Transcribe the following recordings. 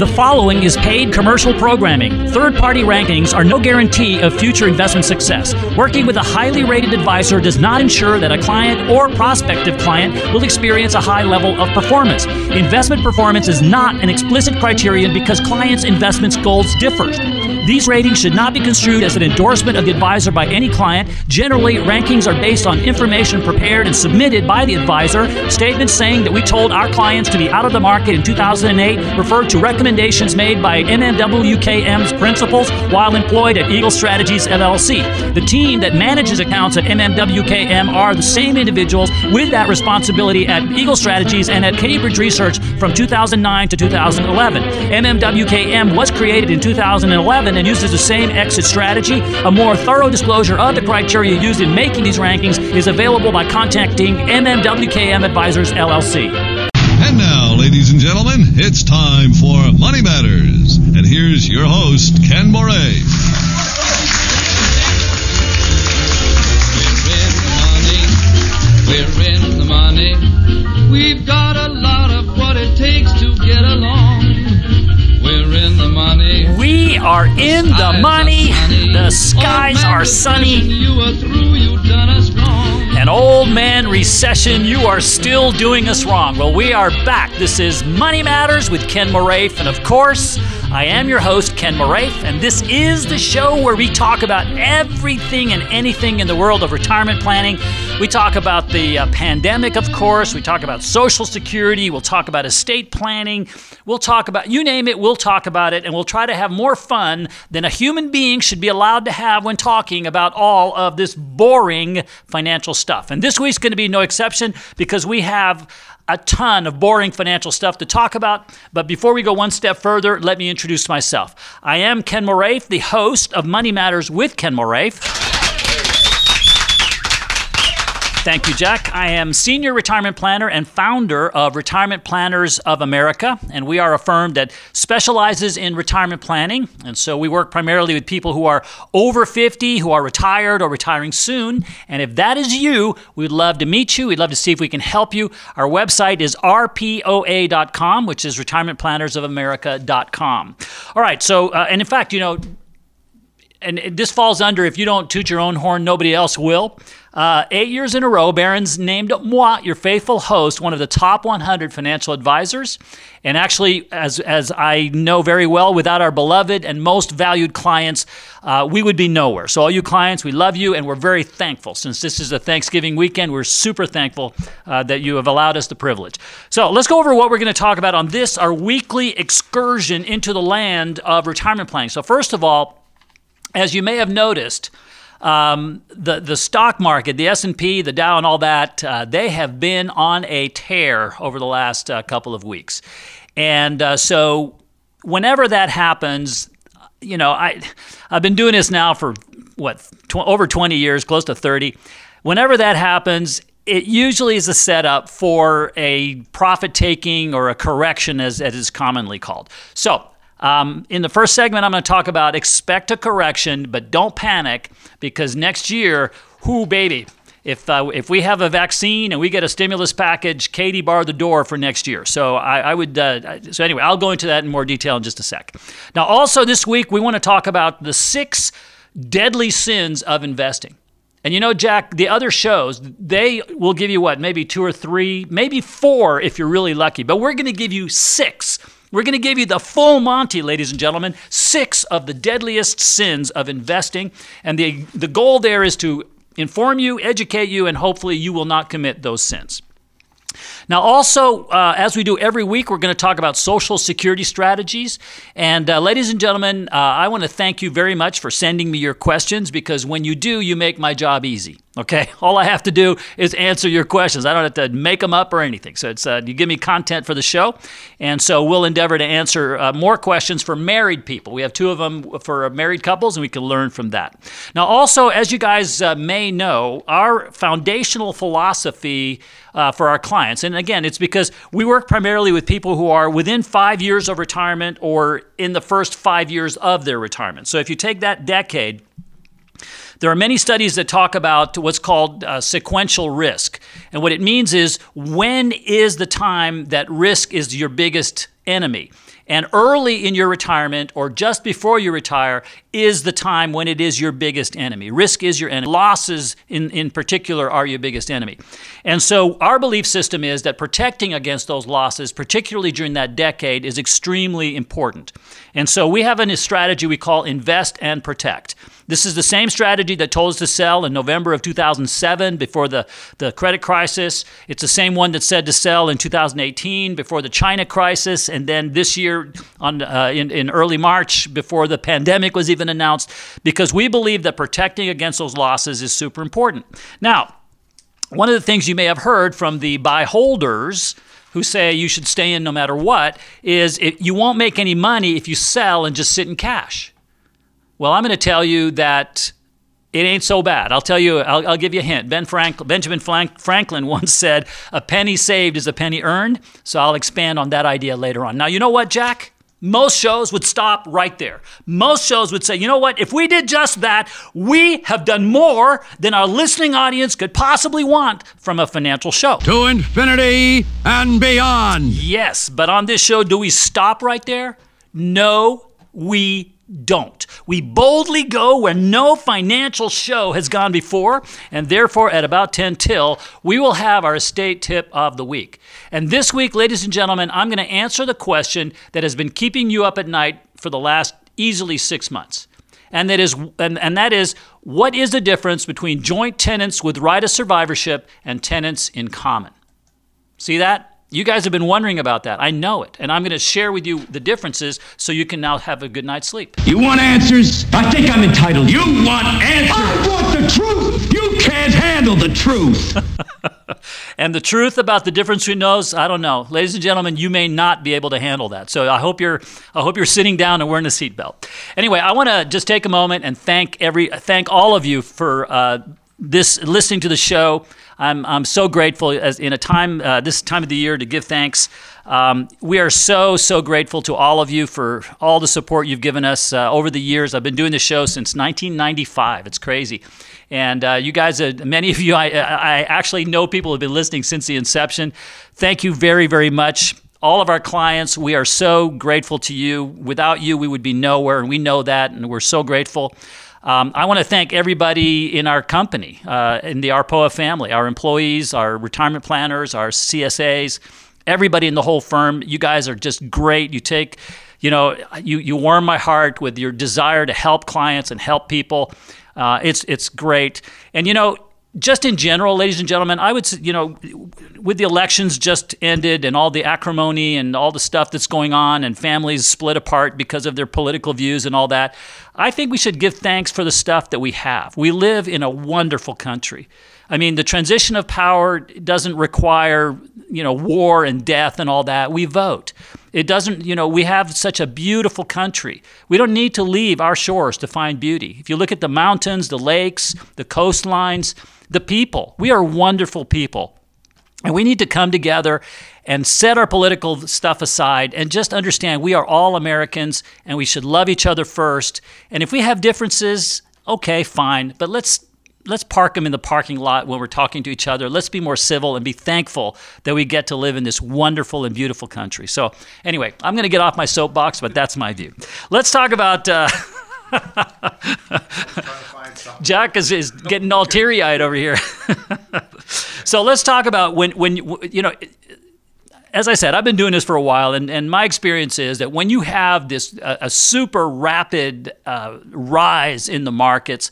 The following is paid commercial programming. Third party rankings are no guarantee of future investment success. Working with a highly rated advisor does not ensure that a client or prospective client will experience a high level of performance. Investment performance is not an explicit criterion because clients' investments goals differ. These ratings should not be construed as an endorsement of the advisor by any client. Generally, rankings are based on information prepared and submitted by the advisor. Statements saying that we told our clients to be out of the market in 2008 refer to recommendations made by MMWKM's principals while employed at Eagle Strategies LLC. The team that manages accounts at MMWKM are the same individuals with that responsibility at Eagle Strategies and at Cambridge Research from 2009 to 2011. MMWKM was created in 2011 and uses the same exit strategy. A more thorough disclosure of the criteria used in making these rankings is available by contacting MMWKM Advisors LLC. Gentlemen, it's time for Money Matters. And here's your host, Ken Moraif. We're in the money. We've got a lot of what it takes to get along. We're in the money. We are in the money. The skies are sunny. Recession, you are still doing us wrong. Well, we are back. This is Money Matters with Ken Moraif, and of course, I am your host, Ken Moraif, and this is the show where we talk about everything and anything in the world of retirement planning. We talk about the uh, pandemic, of course. We talk about Social Security. We'll talk about estate planning. We'll talk about, you name it, we'll talk about it, and we'll try to have more fun than a human being should be allowed to have when talking about all of this boring financial stuff. And this week's going to be no exception because we have a ton of boring financial stuff to talk about. But before we go one step further, let me introduce myself. I am Ken Moraif, the host of Money Matters with Ken Moraif. Thank you, Jack. I am senior retirement planner and founder of Retirement Planners of America, and we are a firm that specializes in retirement planning. And so we work primarily with people who are over 50, who are retired or retiring soon. And if that is you, we'd love to meet you. We'd love to see if we can help you. Our website is rpoa.com, which is retirementplannersofamerica.com. All right, so, uh, and in fact, you know, and this falls under if you don't toot your own horn, nobody else will. Uh, eight years in a row, Barron's named moi, your faithful host, one of the top 100 financial advisors. And actually, as, as I know very well, without our beloved and most valued clients, uh, we would be nowhere. So, all you clients, we love you and we're very thankful. Since this is a Thanksgiving weekend, we're super thankful uh, that you have allowed us the privilege. So, let's go over what we're going to talk about on this, our weekly excursion into the land of retirement planning. So, first of all, as you may have noticed, um, the the stock market, the S and P, the Dow, and all that, uh, they have been on a tear over the last uh, couple of weeks, and uh, so whenever that happens, you know, I I've been doing this now for what tw- over 20 years, close to 30. Whenever that happens, it usually is a setup for a profit taking or a correction, as it is commonly called. So um, in the first segment, I'm going to talk about expect a correction, but don't panic because next year, whoo, baby, if, uh, if we have a vaccine and we get a stimulus package, Katie barred the door for next year. So I, I would. Uh, so anyway, I'll go into that in more detail in just a sec. Now, also this week, we want to talk about the six deadly sins of investing. And you know, Jack, the other shows, they will give you what, maybe two or three, maybe four if you're really lucky. But we're going to give you six we're going to give you the full Monty, ladies and gentlemen, six of the deadliest sins of investing. And the, the goal there is to inform you, educate you, and hopefully you will not commit those sins. Now, also, uh, as we do every week, we're going to talk about social security strategies. And, uh, ladies and gentlemen, uh, I want to thank you very much for sending me your questions because when you do, you make my job easy. Okay, all I have to do is answer your questions. I don't have to make them up or anything. So it's uh, you give me content for the show, and so we'll endeavor to answer uh, more questions for married people. We have two of them for married couples, and we can learn from that. Now, also, as you guys uh, may know, our foundational philosophy uh, for our clients, and again, it's because we work primarily with people who are within five years of retirement or in the first five years of their retirement. So if you take that decade there are many studies that talk about what's called uh, sequential risk. And what it means is when is the time that risk is your biggest enemy? And early in your retirement or just before you retire is the time when it is your biggest enemy. Risk is your enemy. Losses, in, in particular, are your biggest enemy. And so, our belief system is that protecting against those losses, particularly during that decade, is extremely important. And so, we have a strategy we call invest and protect. This is the same strategy that told us to sell in November of 2007 before the, the credit crisis. It's the same one that said to sell in 2018 before the China crisis, and then this year on, uh, in, in early March before the pandemic was even announced, because we believe that protecting against those losses is super important. Now, one of the things you may have heard from the buy holders who say you should stay in no matter what is it, you won't make any money if you sell and just sit in cash. Well, I'm going to tell you that it ain't so bad. I'll tell you, I'll, I'll give you a hint. Ben Frank, Benjamin Franklin once said, A penny saved is a penny earned. So I'll expand on that idea later on. Now, you know what, Jack? Most shows would stop right there. Most shows would say, you know what, if we did just that, we have done more than our listening audience could possibly want from a financial show. To infinity and beyond. Yes, but on this show, do we stop right there? No, we don't. We boldly go where no financial show has gone before, and therefore, at about 10 till, we will have our estate tip of the week. And this week, ladies and gentlemen, I'm going to answer the question that has been keeping you up at night for the last easily six months. And that is, and, and that is, what is the difference between joint tenants with right of survivorship and tenants in common? See that? You guys have been wondering about that. I know it. And I'm going to share with you the differences so you can now have a good night's sleep. You want answers? I think I'm entitled. You want answers? I want the truth. You can't handle the truth. and the truth about the difference between those, I don't know. Ladies and gentlemen, you may not be able to handle that. So I hope you're I hope you're sitting down and wearing a seatbelt. Anyway, I want to just take a moment and thank every thank all of you for uh, this listening to the show. I'm, I'm so grateful as in a time uh, this time of the year to give thanks. Um, we are so so grateful to all of you for all the support you've given us uh, over the years. I've been doing this show since 1995. It's crazy, and uh, you guys, uh, many of you, I, I actually know people have been listening since the inception. Thank you very very much all of our clients, we are so grateful to you. Without you, we would be nowhere, and we know that, and we're so grateful. Um, I want to thank everybody in our company, uh, in the Arpoa family, our employees, our retirement planners, our CSAs, everybody in the whole firm. You guys are just great. You take, you know, you, you warm my heart with your desire to help clients and help people. Uh, it's, it's great. And, you know, just in general, ladies and gentlemen, I would, you know, with the elections just ended and all the acrimony and all the stuff that's going on and families split apart because of their political views and all that, I think we should give thanks for the stuff that we have. We live in a wonderful country. I mean, the transition of power doesn't require, you know, war and death and all that. We vote. It doesn't, you know, we have such a beautiful country. We don't need to leave our shores to find beauty. If you look at the mountains, the lakes, the coastlines, the people, we are wonderful people. And we need to come together and set our political stuff aside and just understand we are all Americans and we should love each other first. And if we have differences, okay, fine, but let's let's park them in the parking lot when we're talking to each other. Let's be more civil and be thankful that we get to live in this wonderful and beautiful country. So, anyway, I'm going to get off my soapbox, but that's my view. Let's talk about. Uh, Jack is, is getting all teary eyed over here. so let's talk about when, when you know, as I said, I've been doing this for a while, and, and my experience is that when you have this uh, a super rapid uh, rise in the markets,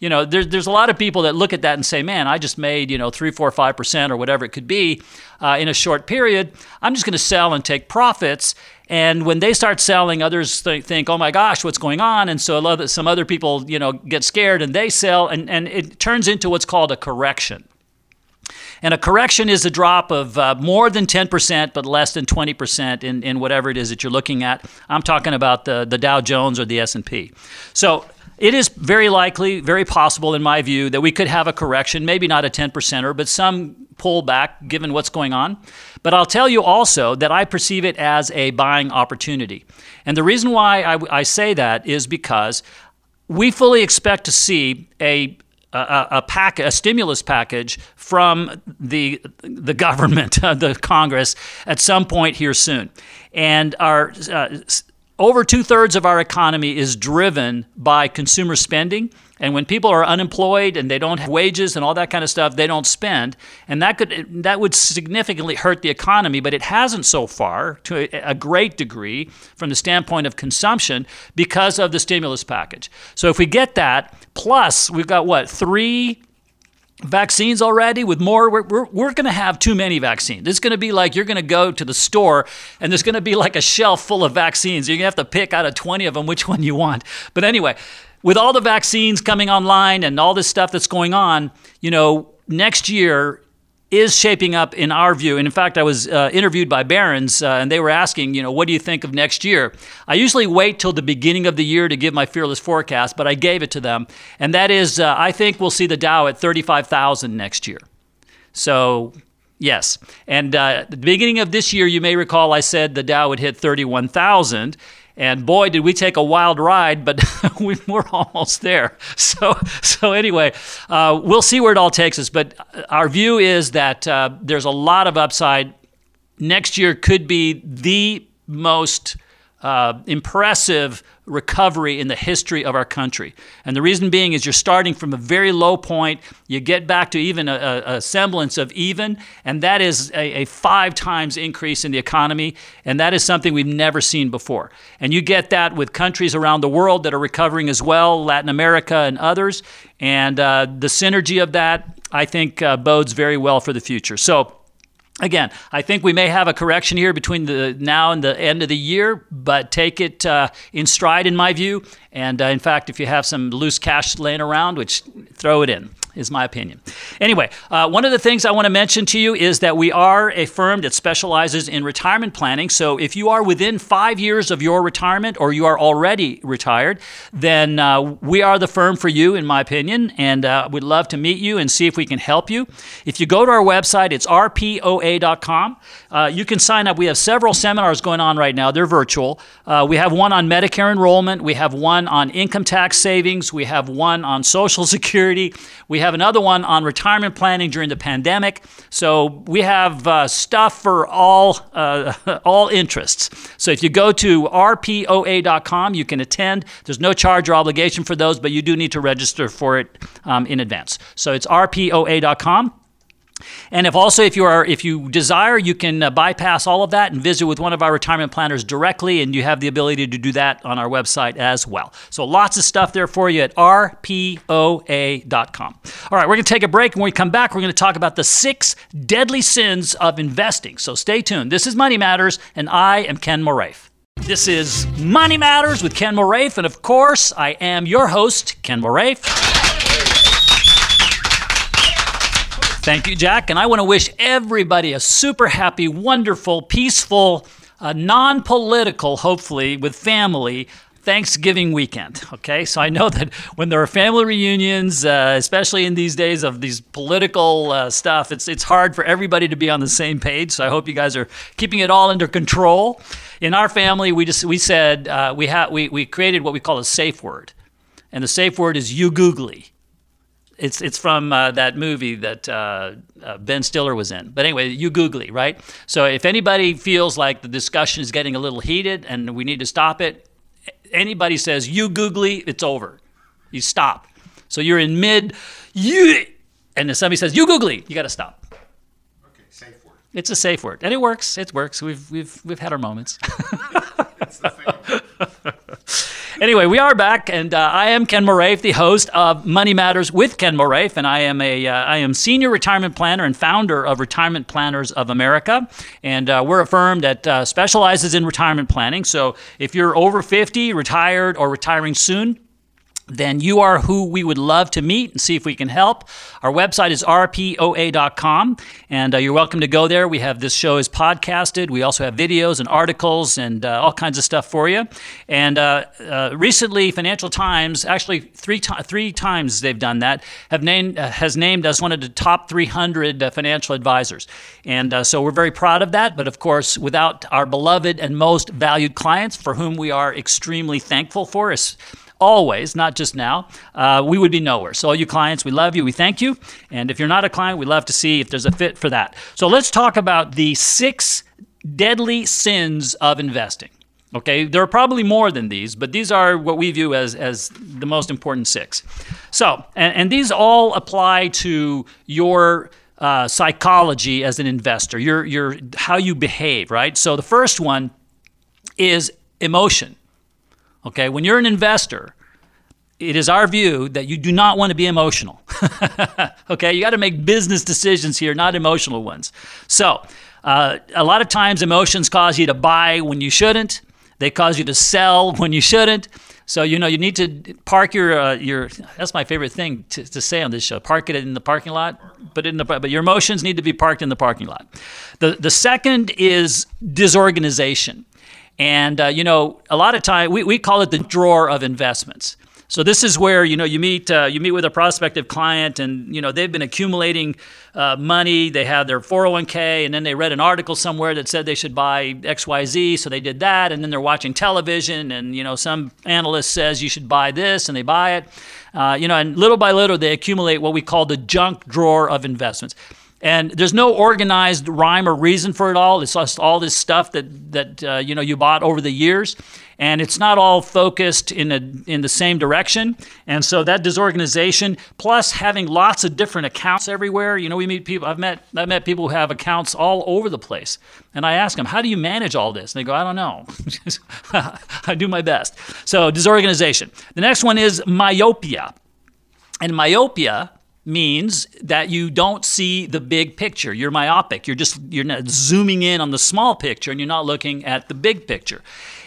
you know, there's there's a lot of people that look at that and say, man, I just made you know three, four, five percent or whatever it could be uh, in a short period. I'm just going to sell and take profits. And when they start selling, others th- think, oh my gosh, what's going on? And so some other people, you know, get scared and they sell, and, and it turns into what's called a correction. And a correction is a drop of uh, more than 10%, but less than 20% in, in whatever it is that you're looking at. I'm talking about the, the Dow Jones or the S&P. So it is very likely, very possible, in my view, that we could have a correction, maybe not a 10 percenter, but some pullback given what's going on. But I'll tell you also that I perceive it as a buying opportunity. And the reason why I, I say that is because we fully expect to see a a, a pack, a stimulus package from the the government, the Congress, at some point here soon, and our uh, over two thirds of our economy is driven by consumer spending. And when people are unemployed and they don't have wages and all that kind of stuff, they don't spend, and that could that would significantly hurt the economy. But it hasn't so far, to a, great degree, from the standpoint of consumption, because of the stimulus package. So if we get that, plus we've got what three vaccines already with more we're, we're, we're going to have too many vaccines. It's going to be like you're going to go to the store and there's going to be like a shelf full of vaccines. You're going to have to pick out of 20 of them which one you want. But anyway with all the vaccines coming online and all this stuff that's going on you know next year is shaping up in our view. And in fact, I was uh, interviewed by Barron's, uh, and they were asking, you know, what do you think of next year? I usually wait till the beginning of the year to give my fearless forecast, but I gave it to them, and that is, uh, I think we'll see the Dow at thirty-five thousand next year. So. Yes. And uh, at the beginning of this year, you may recall I said the Dow would hit 31,000. And boy, did we take a wild ride, but we are almost there. So, so anyway, uh, we'll see where it all takes us. But our view is that uh, there's a lot of upside. Next year could be the most uh, impressive recovery in the history of our country. And the reason being is you're starting from a very low point. You get back to even a, a semblance of even, and that is a, a, five times increase in the economy. And that is something we've never seen before. And you get that with countries around the world that are recovering as well, Latin America and others. And uh, the synergy of that, I think, uh, bodes very well for the future. So, Again, I think we may have a correction here between the now and the end of the year, but take it uh, in stride, in my view. And uh, in fact, if you have some loose cash laying around, which throw it in is my opinion. Anyway, uh, one of the things I want to mention to you is that we are a firm that specializes in retirement planning. So if you are within five years of your retirement or you are already retired, then uh, we are the firm for you, in my opinion, and uh, we'd love to meet you and see if we can help you. If you go to our website, it's rpoa.com. Uh, you can sign up. We have several seminars going on right now. They're virtual. Uh, we have one on Medicare enrollment. We have one on income tax savings. We have one on Social Security. We have another one on retirement planning during the pandemic. So we have uh, stuff for all uh, all interests. So if you go to rpoa.com, you can attend. There's no charge or obligation for those, but you do need to register for it um, in advance. So it's rpoa.com. And if also if you are if you desire, you can uh, bypass all of that and visit with one of our retirement planners directly, and you have the ability to do that on our website as well. So lots of stuff there for you at rpoa.com. All right, we're going to take a break, and when we come back, we're going to talk about the six deadly sins of investing. So stay tuned. This is Money Matters, and I am Ken Moraif. This is Money Matters with Ken Moraif, and of course, I am your host, Ken Moraif. Thank you, Jack. And I want to wish everybody a super happy, wonderful, peaceful, uh, non political, hopefully, with family Thanksgiving weekend. Okay, so I know that when there are family reunions, uh, especially in these days of these political uh, stuff, it's it's hard for everybody to be on the same page. So I hope you guys are keeping it all under control. In our family, we just we said uh, we have we we created what we call a safe word, and the safe word is you googly. It's it's from uh, that movie that uh, uh, Ben Stiller was in. But anyway, you googly, right? So if anybody feels like the discussion is getting a little heated and we need to stop it, anybody says you googly, it's over. You stop. So you're in mid you, and if somebody says you googly, you got to stop. Okay, safe word. It's a safe word, and it works. It works. We've we've we've had our moments. anyway, we are back, and uh, I am Ken Moraif, the host of Money Matters with Ken Moraif, and I am a uh, I am senior retirement planner and founder of Retirement Planners of America, and uh, we're a firm that uh, specializes in retirement planning. So if you're over 50, retired, or retiring soon then you are who we would love to meet and see if we can help. Our website is rpoa.com, and uh, you're welcome to go there. We have this show is podcasted. We also have videos and articles and uh, all kinds of stuff for you. And uh, uh recently, Financial Times, actually three to- three times they've done that, have named uh, has named us one of the top 300 uh, financial advisors. And so we're very proud of that. But of course, without our beloved and most valued clients, for whom we are extremely thankful for, us always, not just now, uh, we would be nowhere. So, all you clients, we love you, we thank you. And if you're not a client, we'd love to see if there's a fit for that. So, let's talk about the six deadly sins of investing. Okay, there are probably more than these, but these are what we view as, as the most important six. So, and, and these all apply to your uh, psychology as an investor, your, your, how you behave, right? So, the first one is emotion. Okay, when you're an investor, it is our view that you do not want to be emotional. okay, you got to make business decisions here, not emotional ones. So, uh, a lot of times emotions cause you to buy when you shouldn't. They cause you to sell when you shouldn't. So you know you need to park your uh, your. That's my favorite thing to, to say on this show. Park it in the parking lot, but in the but your emotions need to be parked in the parking lot. The the second is disorganization, and uh, you know a lot of time we, we call it the drawer of investments. So this is where you know you meet uh, you meet with a prospective client, and you know they've been accumulating uh, money. They have their 401k, and then they read an article somewhere that said they should buy X Y Z, so they did that. And then they're watching television, and you know some analyst says you should buy this, and they buy it. Uh, you know, and little by little they accumulate what we call the junk drawer of investments. And there's no organized rhyme or reason for it all. It's just all this stuff that that uh, you know you bought over the years, and it's not all focused in a in the same direction. And so that disorganization, plus having lots of different accounts everywhere. You know, we meet people. I've met I've met people who have accounts all over the place, and I ask them, "How do you manage all this?" And they go, "I don't know. I do my best." So disorganization. The next one is myopia, and myopia means that you don't see the big picture. You're myopic. You're just you're not zooming in on the small picture, and you're not looking at the big picture.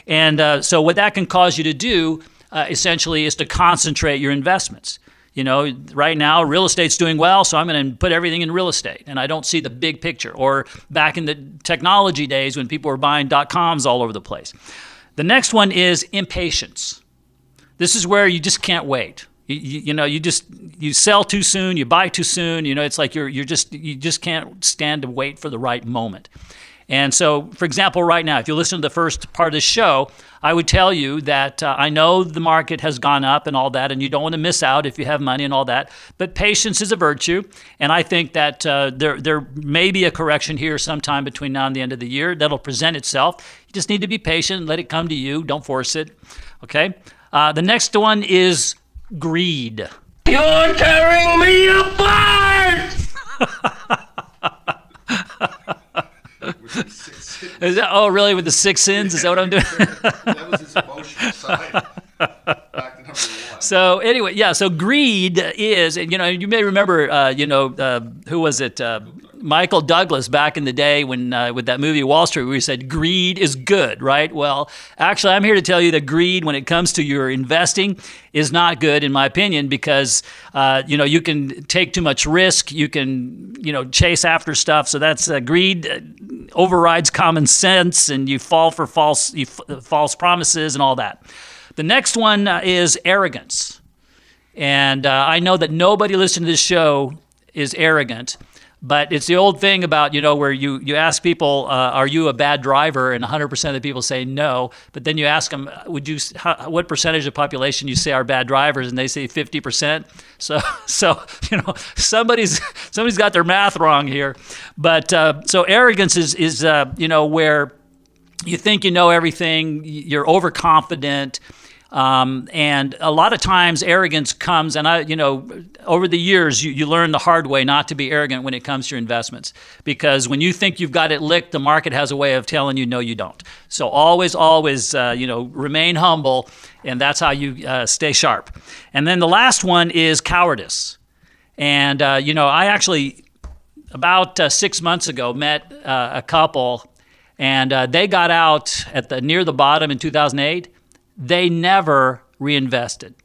And uh, so, what that can cause you to do, uh, essentially, is to concentrate your investments. You know, right now real estate's doing well, so I'm going to put everything in real estate, and I don't see the big picture. Or back in the technology days when people were buying dot coms all over the place. The next one is impatience. This is where you just can't wait. You, you, know, you just you sell too soon, you buy too soon. You know, it's like you're you're just you just can't stand to wait for the right moment. And so, for example, right now, if you listen to the first part of the show, I would tell you that uh, I know the market has gone up and all that, and you don't want to miss out if you have money and all that. But patience is a virtue, and I think that uh, there there may be a correction here sometime between now and the end of the year that'll present itself. You just need to be patient, and let it come to you, don't force it. Okay. Uh, the next one is greed. You're tearing me apart! Is that, oh, really? With the six sins? Is that what I'm doing? that was his emotional side. Back to number one. So anyway, yeah. So greed is, and you know, you may remember, uh, you know, uh, who was it? Uh, Michael Douglas back in the day when uh, with that movie Wall Street, where he said greed is good, right? Well, actually, I'm here to tell you that greed, when it comes to your investing, is not good in my opinion because uh, you know you can take too much risk, you can you know chase after stuff. So that's uh, greed uh, overrides common sense, and you fall for false you f- false promises and all that. The next one uh, is arrogance. And uh, I know that nobody listening to this show is arrogant, but it's the old thing about, you know, where you, you ask people, uh, are you a bad driver? And 100% of the people say no. But then you ask them, would you, how, what percentage of population you say are bad drivers? And they say 50%. So, so you know, somebody's, somebody's got their math wrong here. But uh, so arrogance is, is uh, you know, where you think you know everything, you're overconfident. Um, and a lot of times arrogance comes, and I, you know, over the years, you, you learn the hard way not to be arrogant when it comes to your investments. Because when you think you've got it licked, the market has a way of telling you, no, you don't. So always, always, uh, you know, remain humble, and that's how you uh, stay sharp. And then the last one is cowardice. And, uh, you know, I actually, about uh, six months ago, met uh, a couple, and uh, they got out at the near the bottom in 2008 they never reinvested.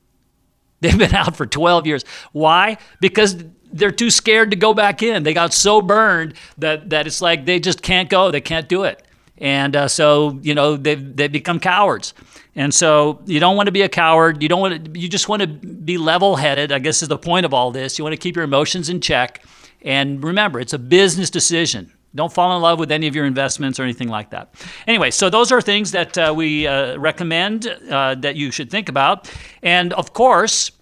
They've been out for 12 years. Why? Because they're too scared to go back in. They got so burned that, that it's like they just can't go. They can't do it. And uh, so, you know, they've, they've become cowards. And so you don't want to be a coward. You don't want to, you just want to be level headed, I guess is the point of all this. You want to keep your emotions in check. And remember, it's a business decision. Don't fall in love with any of your investments or anything like that. Anyway, so those are things that uh, we uh, recommend uh, that you should think about. And of course,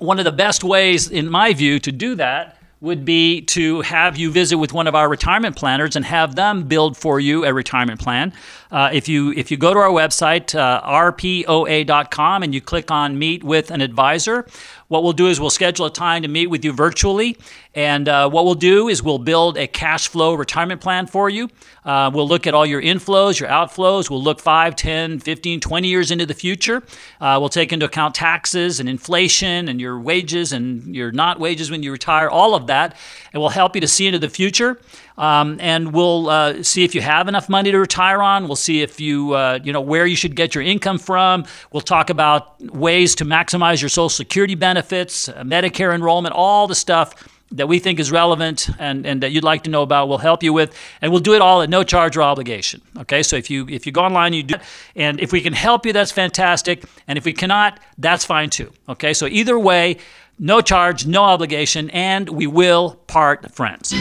one of the best ways, in my view, to do that would be to have you visit with one of our retirement planners and have them build for you a retirement plan. Uh, if you if you go to our website uh, rpoa.com and you click on meet with an advisor, what we'll do is we'll schedule a time to meet with you virtually. And uh, what we'll do is we'll build a cash flow retirement plan for you. Uh, we'll look at all your inflows, your outflows. We'll look 5, 10, 15, 20 years into the future. Uh, we'll take into account taxes and inflation and your wages and your not wages when you retire, all of that. And we'll help you to see into the future. Um, and we'll uh, see if you have enough money to retire on. We'll see if you, uh, you know, where you should get your income from. We'll talk about ways to maximize your Social Security benefits, uh, Medicare enrollment, all the stuff that we think is relevant and, and that you'd like to know about we'll help you with. And we'll do it all at no charge or obligation. Okay? So if you if you go online you do and if we can help you that's fantastic. And if we cannot that's fine too. Okay? So either way no charge no obligation and we will part friends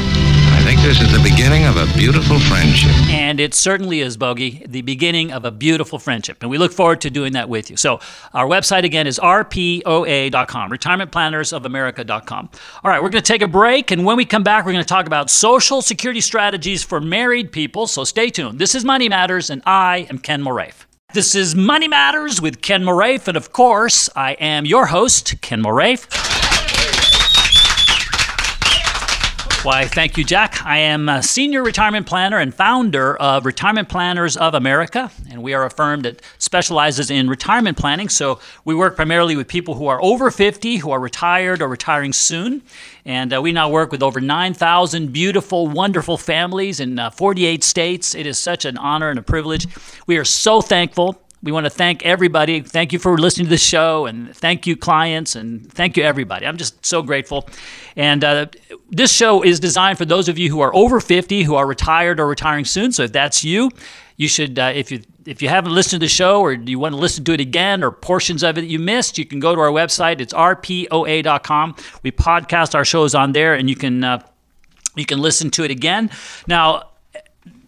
think this is the beginning of a beautiful friendship. and it certainly is, Bogey, the beginning of a beautiful friendship. And we look forward to doing that with you. So, our website again is rpoa.com, retirementplannersofamerica.com. All right, we're going to take a break. And when we come back, we're going to talk about social security strategies for married people. So, stay tuned. This is Money Matters, and I am Ken Moraif. This is Money Matters with Ken Moraif. And of course, I am your host, Ken Moraif. Why, thank you, Jack. I am a senior retirement planner and founder of Retirement Planners of America, and we are a firm that specializes in retirement planning. So we work primarily with people who are over 50, who are retired or retiring soon. And uh, we now work with over 9,000 beautiful, wonderful families in uh, 48 states. It is such an honor and a privilege. We are so thankful we want to thank everybody. Thank you for listening to the show, and thank you, clients, and thank you, everybody. I'm just so grateful. And uh, this show is designed for those of you who are over 50, who are retired or retiring soon. So if that's you, you should, uh, if you if you haven't listened to the show or you want to listen to it again or portions of it you missed, you can go to our website. It's rpoa.com. We podcast our shows on there, and you can uh, you can listen to it again. Now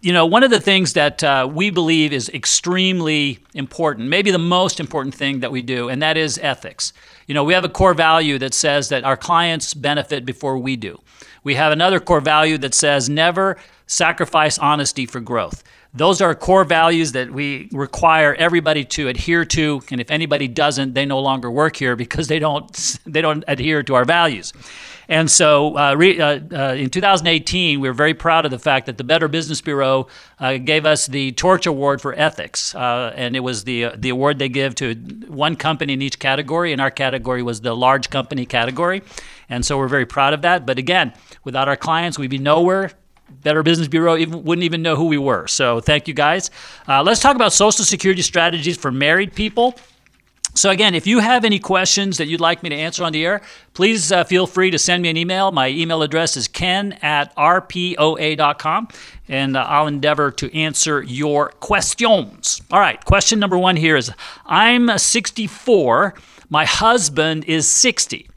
you know, one of the things that uh, we believe is extremely important, maybe the most important thing that we do, and that is ethics. You know, we have a core value that says that our clients benefit before we do. We have another core value that says never sacrifice honesty for growth. Those are core values that we require everybody to adhere to, and if anybody doesn't, they no longer work here because they don't they don't adhere to our values. And so uh, re, uh, uh, in 2018, we were very proud of the fact that the Better Business Bureau uh, gave us the Torch Award for Ethics. Uh, and it was the, uh, the award they give to one company in each category, and our category was the large company category. And so we're very proud of that. But again, without our clients, we'd be nowhere. Better Business Bureau even, wouldn't even know who we were. So thank you guys. let's talk about Social Security strategies for married people. So, again, if you have any questions that you'd like me to answer on the air, please uh, feel free to send me an email. My email address is ken at rpoa.com, and uh, I'll endeavor to answer your questions. All right, question number one here is I'm 64, my husband is 60.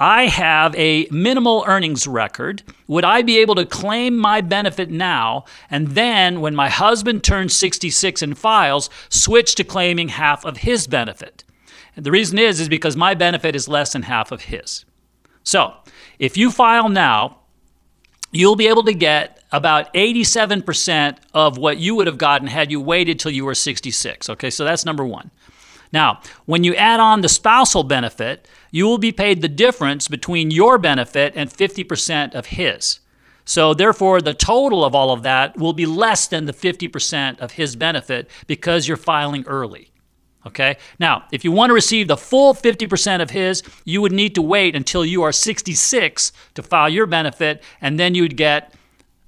I have a minimal earnings record. Would I be able to claim my benefit now and then, when my husband turns 66 and files, switch to claiming half of his benefit? And the reason is is because my benefit is less than half of his. So, if you file now, you'll be able to get about 87% of what you would have gotten had you waited till you were 66. Okay, so that's number 1. Now, when you add on the spousal benefit, you will be paid the difference between your benefit and 50% of his. So, therefore, the total of all of that will be less than the 50% of his benefit because you're filing early. Okay? Now, if you want to receive the full 50% of his, you would need to wait until you are 66 to file your benefit, and then you'd get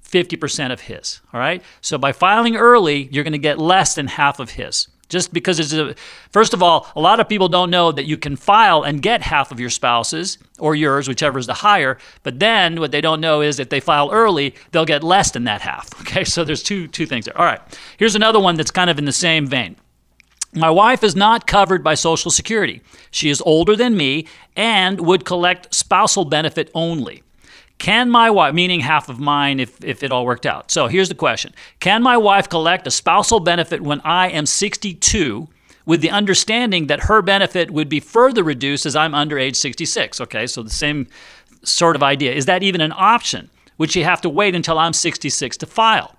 50% of his. All right? So by filing early, you're going to get less than half of his. Just because it's a, first of all, a lot of people don't know that you can file and get half of your spouse's or yours, whichever is the higher. But then what they don't know is that they file early, they'll get less than that half. Okay, so there's two two things there. All right, here's another one that's kind of in the same vein. My wife is not covered by Social Security. She is older than me and would collect spousal benefit only. Can my wife, meaning half of mine if, if it all worked out? So here's the question Can my wife collect a spousal benefit when I am 62 with the understanding that her benefit would be further reduced as I'm under age 66? Okay, so the same sort of idea. Is that even an option? Would she have to wait until I'm 66 to file?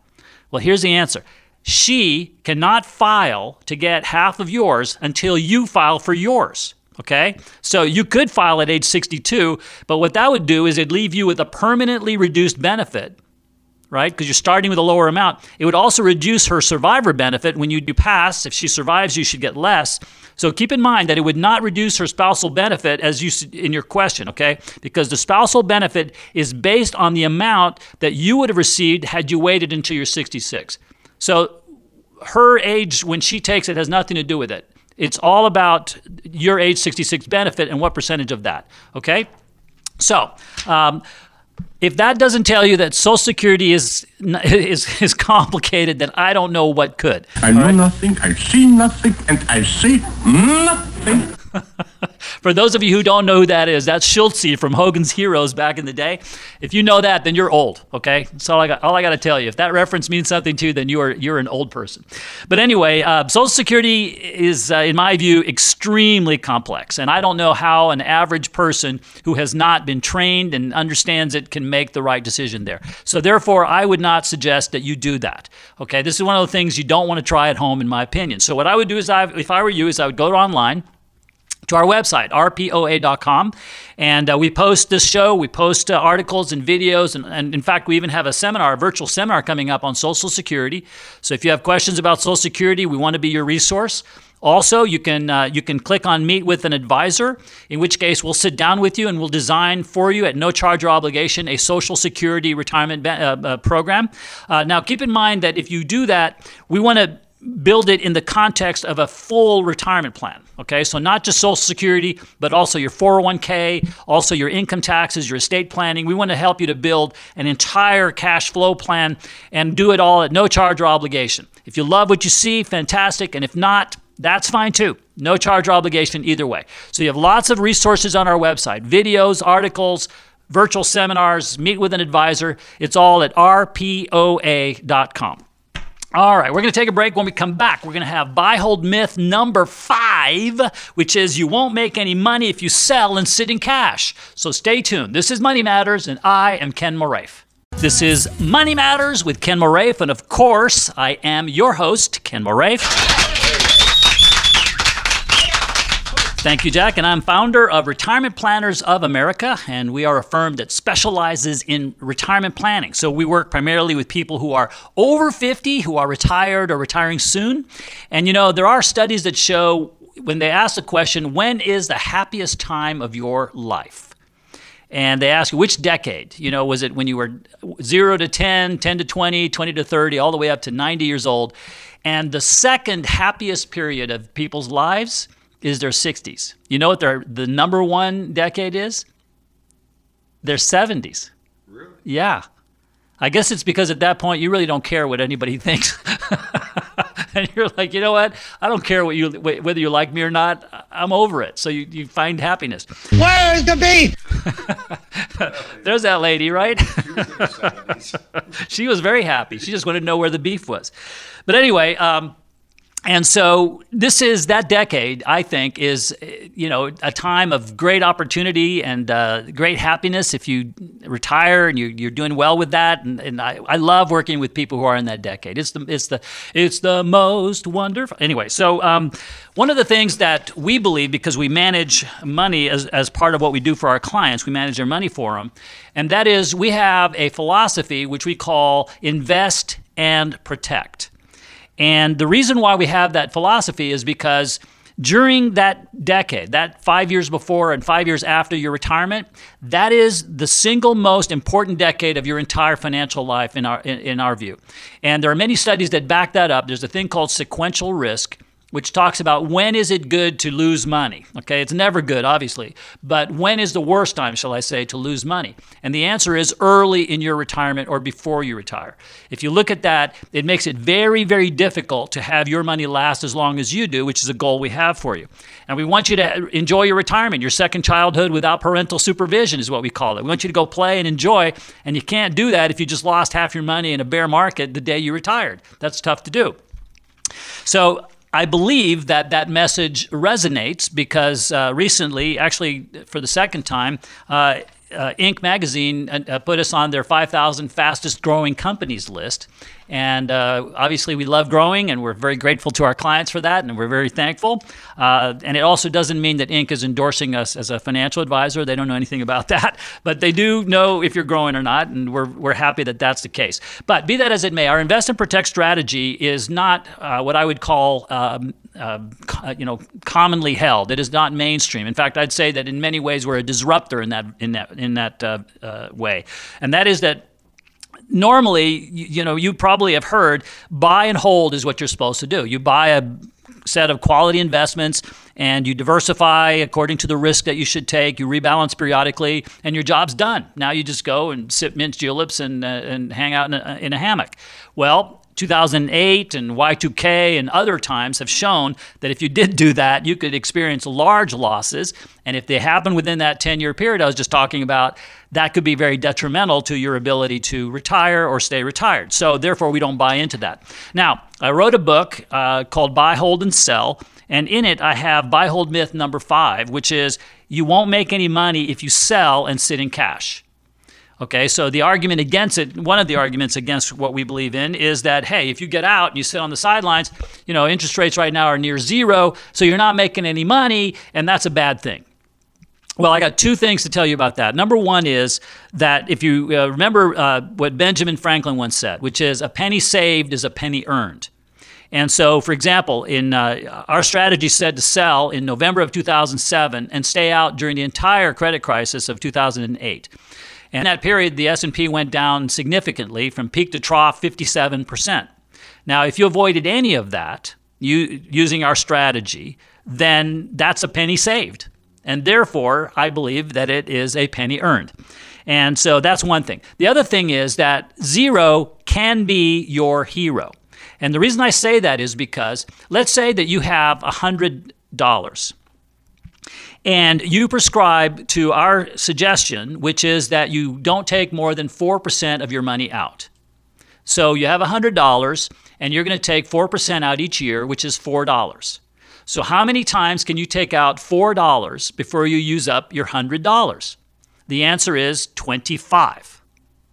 Well, here's the answer. She cannot file to get half of yours until you file for yours. Okay? So you could file at age 62, but what that would do is it'd leave you with a permanently reduced benefit, right? Because you're starting with a lower amount. It would also reduce her survivor benefit when you do pass. If she survives, you should get less. So keep in mind that it would not reduce her spousal benefit as you in your question, okay? Because the spousal benefit is based on the amount that you would have received had you waited until you're 66. So her age when she takes it has nothing to do with it. It's all about your age 66 benefit and what percentage of that. Okay? So, um, if that doesn't tell you that Social Security is, is, is complicated, then I don't know what could. I know nothing, I see nothing, and I say nothing. For those of you who don't know who that is, that's Schultz from Hogan's Heroes back in the day. If you know that, then you're old. Okay, that's all I got. All I got to tell you. If that reference means something to you, then you are you're an old person. But anyway, uh, Social Security is, uh, in my view, extremely complex, and I don't know how an average person who has not been trained and understands it can make the right decision there. So therefore, I would not suggest that you do that. Okay, this is one of the things you don't want to try at home, in my opinion. So what I would do is, I, if I were you, is I would go online to our website, rpoa.com. And uh, we post this show, we post uh, articles and videos, and, and in fact, we even have a seminar, a virtual seminar coming up on Social Security. So if you have questions about Social Security, we want to be your resource. Also, you can uh, you can click on Meet with an Advisor, in which case we'll sit down with you and we'll design for you at no charge or obligation a Social Security retirement uh, uh, program. Uh, now, keep in mind that if you do that, we want to build it in the context of a full retirement plan. Okay, so not just Social Security, but also your 401k, also your income taxes, your estate planning. We want to help you to build an entire cash flow plan and do it all at no charge or obligation. If you love what you see, fantastic. And if not, that's fine too. No charge or obligation either way. So you have lots of resources on our website videos, articles, virtual seminars, meet with an advisor. It's all at rpoa.com. All right, we're going to take a break. When we come back, we're going to have buy, hold myth number five, which is you won't make any money if you sell and sit in cash. So stay tuned. This is Money Matters, and I am Ken Moraif. This is Money Matters with Ken Moraif, and of course, I am your host, Ken Moraif. Thank you, Jack. And I'm founder of Retirement Planners of America, and we are a firm that specializes in retirement planning. So we work primarily with people who are over 50, who are retired or retiring soon. And you know, there are studies that show when they ask the question, when is the happiest time of your life? and they ask you which decade you know was it when you were 0 to 10 10 to 20 20 to 30 all the way up to 90 years old and the second happiest period of people's lives is their 60s you know what their the number one decade is their 70s Really? yeah i guess it's because at that point you really don't care what anybody thinks and you're like you know what i don't care what you whether you like me or not i'm over it so you, you find happiness Where's the beef? there's that lady right She was in her 70s. she was very happy. She just wanted to know where the beef was. But anyway, um, and so this is that decade. I think is you know a time of great opportunity and uh, great happiness if you retire and you're, you're doing well with that. And, and I, I love working with people who are in that decade. It's the it's the it's the most wonderful. Anyway, so um, one of the things that we believe because we manage money as as part of what we do for our clients, we manage their money for them, and that is we have a philosophy which we call invest and protect. And the reason why we have that philosophy is because during that decade, that five years before and five years after your retirement, that is the single most important decade of your entire financial life in our in, in our view. And there are many studies that back that up. There's a thing called sequential risk, which talks about when is it good to lose money. Okay, it's never good, obviously, but when is the worst time, shall I say, to lose money? And the answer is early in your retirement or before you retire. If you look at that, it makes it very, very difficult to have your money last as long as you do, which is a goal we have for you. And we want you to enjoy your retirement, your second childhood without parental supervision is what we call it. We want you to go play and enjoy, and you can't do that if you just lost half your money in a bear market the day you retired. That's tough to do. So I believe that that message resonates because uh, recently, actually for the second time, uh, uh, Inc. magazine uh, put us on their 5,000 fastest growing companies list. And uh, obviously, we love growing, and we're very grateful to our clients for that, and we're very thankful. Uh, and it also doesn't mean that Inc. is endorsing us as a financial advisor. They don't know anything about that, but they do know if you're growing or not, and we're, we're happy that that's the case. But be that as it may, our invest and protect strategy is not uh, what I would call um, uh, you know, commonly held. It is not mainstream. In fact, I'd say that in many ways we're a disruptor in that in that in that uh, uh, way, and that is that normally, you, you know, you probably have heard buy and hold is what you're supposed to do. You buy a set of quality investments and you diversify according to the risk that you should take. You rebalance periodically, and your job's done. Now you just go and sip mint juleps and, uh, and hang out in a, in a hammock. Well, 2008 and Y2K and other times have shown that if you did do that, you could experience large losses. And if they happen within that 10 year period I was just talking about, that could be very detrimental to your ability to retire or stay retired. So, therefore, we don't buy into that. Now, I wrote a book uh, called Buy, Hold, and Sell. And in it, I have buy, hold myth number five, which is you won't make any money if you sell and sit in cash. Okay, so the argument against it, one of the arguments against what we believe in is that, hey, if you get out and you sit on the sidelines, you know, interest rates right now are near zero, so you're not making any money, and that's a bad thing. Well, I got two things to tell you about that. Number one is that if you uh, remember uh, what Benjamin Franklin once said, which is a penny saved is a penny earned. And so, for example, in uh, our strategy said to sell in November of 2007 and stay out during the entire credit crisis of 2008. And in that period, the S&P went down significantly from peak to trough 57%. Now, if you avoided any of that you, using our strategy, then that's a penny saved. And therefore, I believe that it is a penny earned. And so that's one thing. The other thing is that zero can be your hero. And the reason I say that is because let's say that you have $100 and you prescribe to our suggestion, which is that you don't take more than 4% of your money out. So you have $100 and you're going to take 4% out each year, which is $4. So, how many times can you take out $4 before you use up your $100? The answer is 25.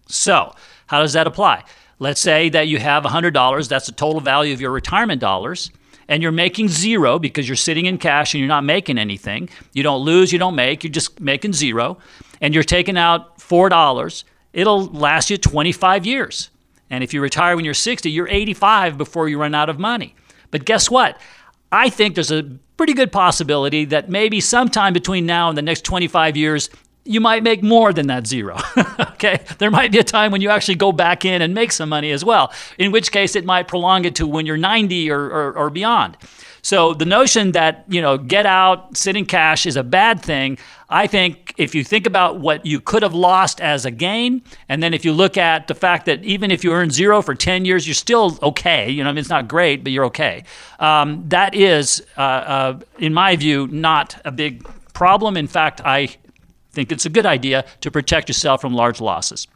So, how does that apply? Let's say that you have $100, that's the total value of your retirement dollars and you're making zero because you're sitting in cash and you're not making anything. You don't lose, you don't make, you're just making zero, and you're taking out $4, it'll last you 25 years. And if you retire when you're 60, you're 85 before you run out of money. But guess what? I think there's a pretty good possibility that maybe sometime between now and the next 25 years, you might make more than that zero. okay? There might be a time when you actually go back in and make some money as well, in which case it might prolong it to when you're 90 or, or, or beyond. So the notion that, you know, get out, sit in cash is a bad thing, I think if you think about what you could have lost as a gain, and then if you look at the fact that even if you earn zero for 10 years, you're still okay. You know, I mean, it's not great, but you're okay. Um, that is, uh, uh, in my view, not a big problem. In fact, I think it's a good idea to protect yourself from large losses.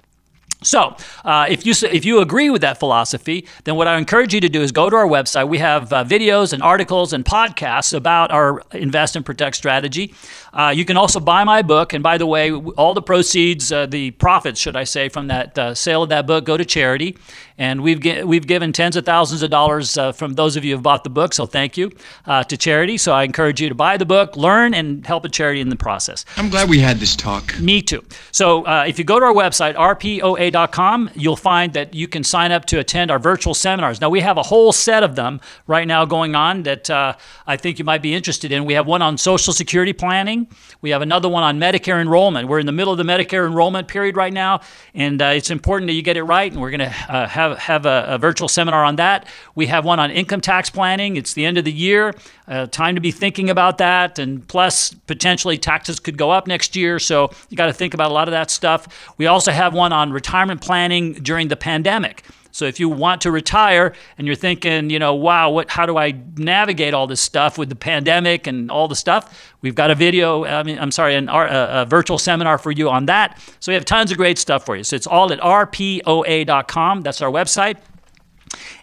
So, uh, if you if you agree with that philosophy, then what I encourage you to do is go to our website. We have uh, videos and articles and podcasts about our invest and protect strategy. Uh, you can also buy my book, and by the way, all the proceeds, uh, the profits, should I say, from that uh, sale of that book, go to charity. And we've we've given tens of thousands of dollars uh, from those of you who have bought the book, so thank you to charity. So I encourage you to buy the book, learn, and help a charity in the process. I'm glad we had this talk. Me too. So if you go to our website, rpoa.com, you'll find that you can sign up to attend our virtual seminars. Now, we have a whole set of them right now going on that uh, I think you might be interested in. We have one on Social Security planning, we have another one on Medicare enrollment. We're in the middle of the Medicare enrollment period right now, and uh, it's important that you get it right, and we're going to uh, have have a, a, virtual seminar on that. We have one on income tax planning. It's the end of the year, uh, time to be thinking about that, and plus potentially taxes could go up next year. So you got to think about a lot of that stuff. We also have one on retirement planning during the pandemic. So if you want to retire and you're thinking, you know, wow, what, how do I navigate all this stuff with the pandemic and all the stuff? We've got a video, I mean, I'm sorry, an, a, a virtual seminar for you on that. So we have tons of great stuff for you. So it's all at rpoa.com. That's our website.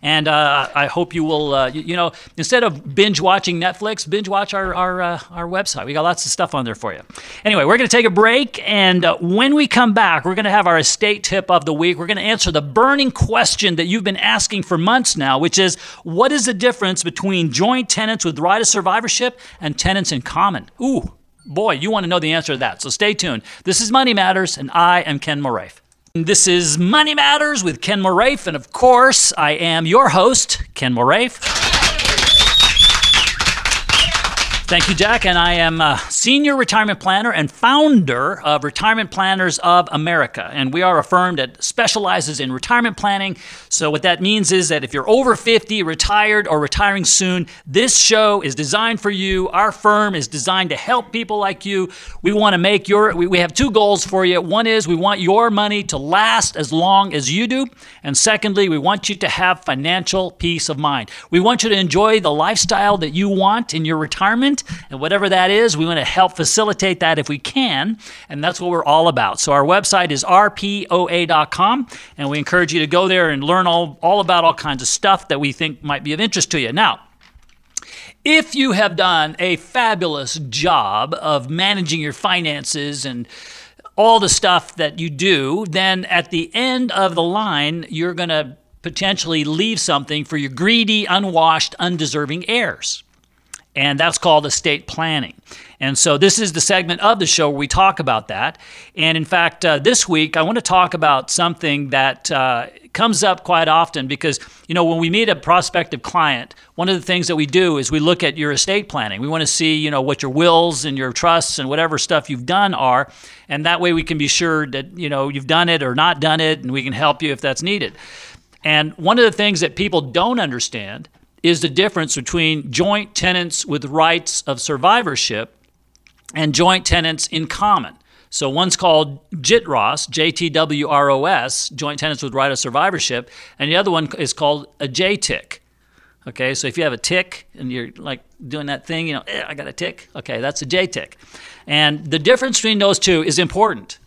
And uh, I hope you will, uh, you, you, know, instead of binge watching Netflix, binge watch our, our, uh, our website. We got lots of stuff on there for you. Anyway, we're going to take a break. And uh, when we come back, we're going to have our estate tip of the week. We're going to answer the burning question that you've been asking for months now, which is what is the difference between joint tenants with right of survivorship and tenants in common? Ooh, boy, you want to know the answer to that. So stay tuned. This is Money Matters, and I am Ken Moraif. This is Money Matters with Ken Moraif, and of course, I am your host, Ken Moraif. Thank you, Jack. And I am a senior retirement planner and founder of Retirement Planners of America. And we are a firm that specializes in retirement planning. So, what that means is that if you're over 50, retired, or retiring soon, this show is designed for you. Our firm is designed to help people like you. We want to make your, we, we have two goals for you. One is we want your money to last as long as you do. And secondly, we want you to have financial peace of mind. We want you to enjoy the lifestyle that you want in your retirement and whatever that is, we want to help facilitate that if we can. And that's what we're all about. So our website is rpoa.com. And we encourage you to go there and learn all, all about all kinds of stuff that we think might be of interest to you. Now, if you have done a fabulous job of managing your finances and all the stuff that you do, then at the end of the line, you're going to potentially leave something for your greedy, unwashed, undeserving heirs and that's called estate planning. And so this is the segment of the show where we talk about that. And in fact, uh, this week I want to talk about something that uh, comes up quite often because you know when we meet a prospective client, one of the things that we do is we look at your estate planning. We want to see you know what your wills and your trusts and whatever stuff you've done are, and that way we can be sure that you know you've done it or not done it, and we can help you if that's needed. And one of the things that people don't understand is the difference between joint tenants with rights of survivorship and joint tenants in common. So one's called JTROS, J-T-W-R-O-S, joint tenants with right of survivorship, and the other one is called a JTIC. Okay, so if you have a tick and you're like doing that thing, you know, eh, I got a tick. Okay, that's a JTIC. And the difference between those two is important.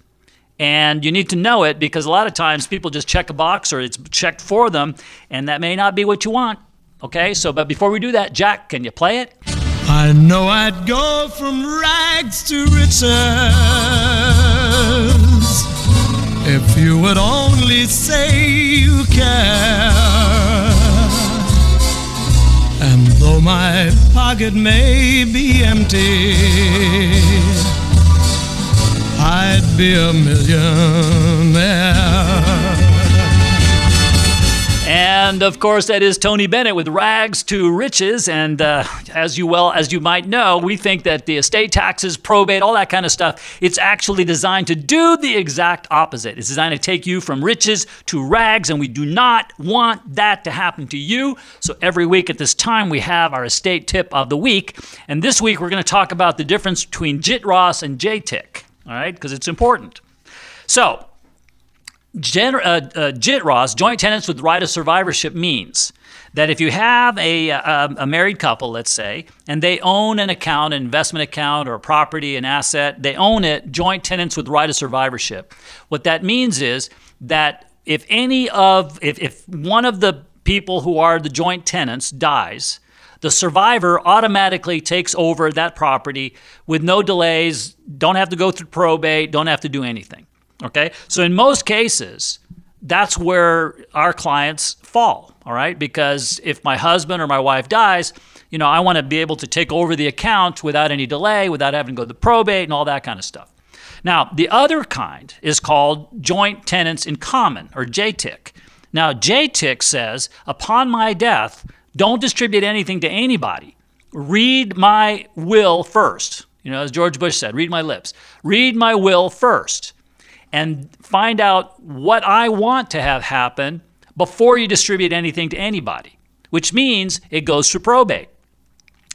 And you need to know it because a lot of times people just check a box or it's checked for them, and that may not be what you want. Okay, so but before we do that, Jack, can you play it? I know I'd go from rags to riches if you would only say you care. And though my pocket may be empty, I'd be a millionaire. And of course, that is Tony Bennett with Rags to Riches. And uh, as you well as you might know, we think that the estate taxes, probate, all that kind of stuff, it's actually designed to do the exact opposite. It's designed to take you from riches to rags, and we do not want that to happen to you. So every week at this time, we have our estate tip of the week. And this week, we're going to talk about the difference between JIT-ROS and JTIC, all right, because it's important. So, Gen- uh, uh, JIT-ROS, joint tenants with right of survivorship, means that if you have a, a, a, married couple, let's say, and they own an account, an investment account or a property, an asset, they own it, joint tenants with right of survivorship. What that means is that if any of, if, if one of the people who are the joint tenants dies, the survivor automatically takes over that property with no delays, don't have to go through probate, don't have to do anything. Okay? So in most cases, that's where our clients fall, all right? Because if my husband or my wife dies, you know, I want to be able to take over the account without any delay, without having to go to the probate and all that kind of stuff. Now, the other kind is called joint tenants in common or JTIC. Now, JTIC says, upon my death, don't distribute anything to anybody. Read my will first. You know, as George Bush said, read my lips. Read my will first and find out what I want to have happen before you distribute anything to anybody, which means it goes through probate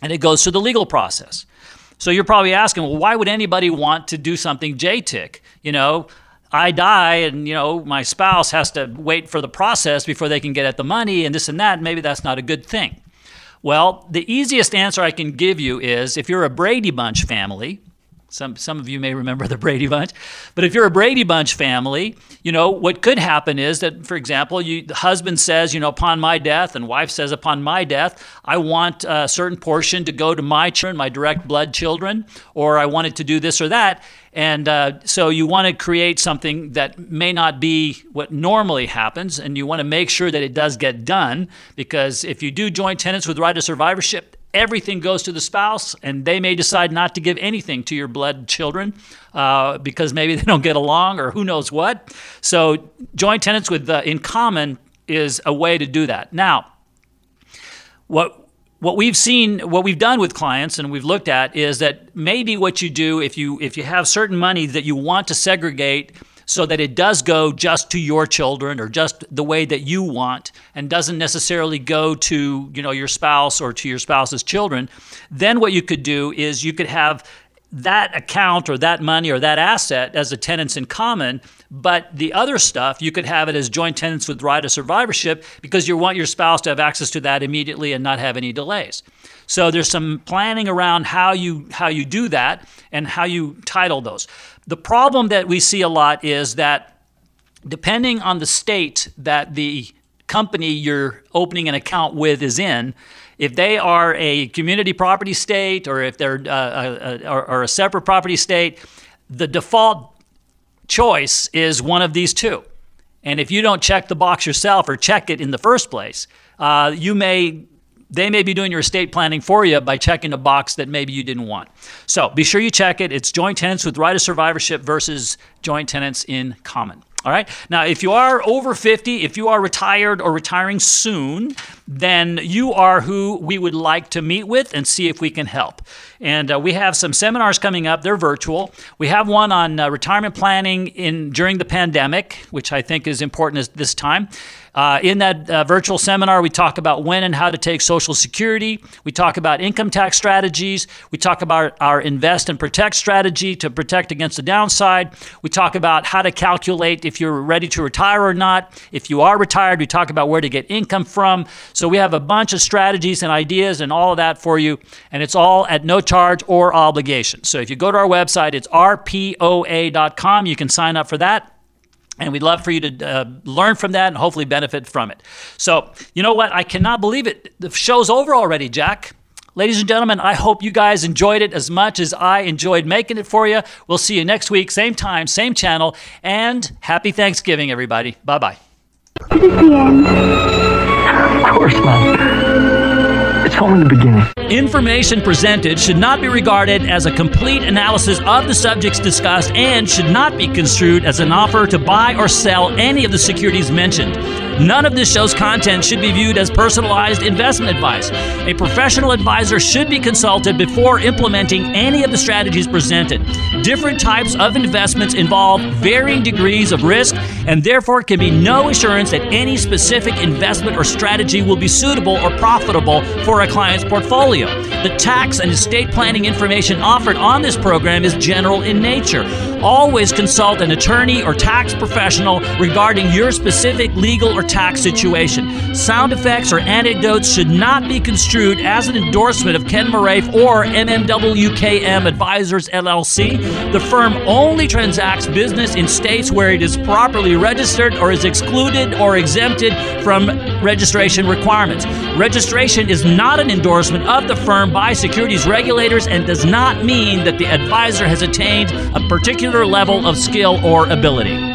and it goes through the legal process. So you're probably asking, well, why would anybody want to do something JTIC? You know, I die and, you know, my spouse has to wait for the process before they can get at the money and this and that. Maybe that's not a good thing. Well, the easiest answer I can give you is if you're a Brady Bunch family, some, some of you may remember the Brady Bunch. But if you're a Brady Bunch family, you know, what could happen is that, for example, you, the husband says, you know, upon my death, and wife says, upon my death, I want a certain portion to go to my children, my direct blood children, or I wanted to do this or that. And uh, so you want to create something that may not be what normally happens, and you want to make sure that it does get done. Because if you do joint tenants with right of survivorship, everything goes to the spouse, and they may decide not to give anything to your blood children uh, because maybe they don't get along or who knows what. So, joint tenants with uh, in common is a way to do that. Now, what what we've seen, what we've done with clients, and we've looked at is that maybe what you do if you if you have certain money that you want to segregate so that it does go just to your children or just the way that you want and doesn't necessarily go to you know your spouse or to your spouse's children then what you could do is you could have that account or that money or that asset as a tenants in common but the other stuff you could have it as joint tenants with right of survivorship because you want your spouse to have access to that immediately and not have any delays so there's some planning around how you how you do that and how you title those the problem that we see a lot is that depending on the state that the company you're opening an account with is in, if they are a community property state or if they're uh, a, a, or a separate property state, the default choice is one of these two. And if you don't check the box yourself or check it in the first place, uh, you may they may be doing your estate planning for you by checking a box that maybe you didn't want. So be sure you check it. It's joint tenants with right of survivorship versus joint tenants in common. All right. Now, if you are over 50, if you are retired or retiring soon, then you are who we would like to meet with and see if we can help. And uh, we have some seminars coming up. They're virtual. We have one on uh, retirement planning in during the pandemic, which I think is important at this time. Uh, in that uh, virtual seminar, we talk about when and how to take Social Security. We talk about income tax strategies. We talk about our invest and protect strategy to protect against the downside. We talk about how to calculate if you're ready to retire or not. If you are retired, we talk about where to get income from. So we have a bunch of strategies and ideas and all of that for you, and it's all at no charge or obligation. So if you go to our website, it's rpoa.com. You can sign up for that. And we'd love for you to uh, learn from that and hopefully benefit from it. So, you know what? I cannot believe it. The show's over already, Jack. Ladies and gentlemen, I hope you guys enjoyed it as much as I enjoyed making it for you. We'll see you next week, same time, same channel, and happy Thanksgiving, everybody. Bye bye. Is it the end? Of course not. The beginning. Information presented should not be regarded as a complete analysis of the subjects discussed and should not be construed as an offer to buy or sell any of the securities mentioned. None of this show's content should be viewed as personalized investment advice. A professional advisor should be consulted before implementing any of the strategies presented. Different types of investments involve varying degrees of risk, and therefore can be no assurance that any specific investment or strategy will be suitable or profitable for a client's portfolio. The tax and estate planning information offered on this program is general in nature. Always consult an attorney or tax professional regarding your specific legal or tax situation. Sound effects or anecdotes should not be construed as an endorsement of Ken Moraif or MMWKM Advisors LLC. The firm only transacts business in states where it is properly registered or is excluded or exempted from registration requirements. Registration is not an endorsement of the firm by securities regulators and does not mean that the advisor has attained a particular level of skill or ability.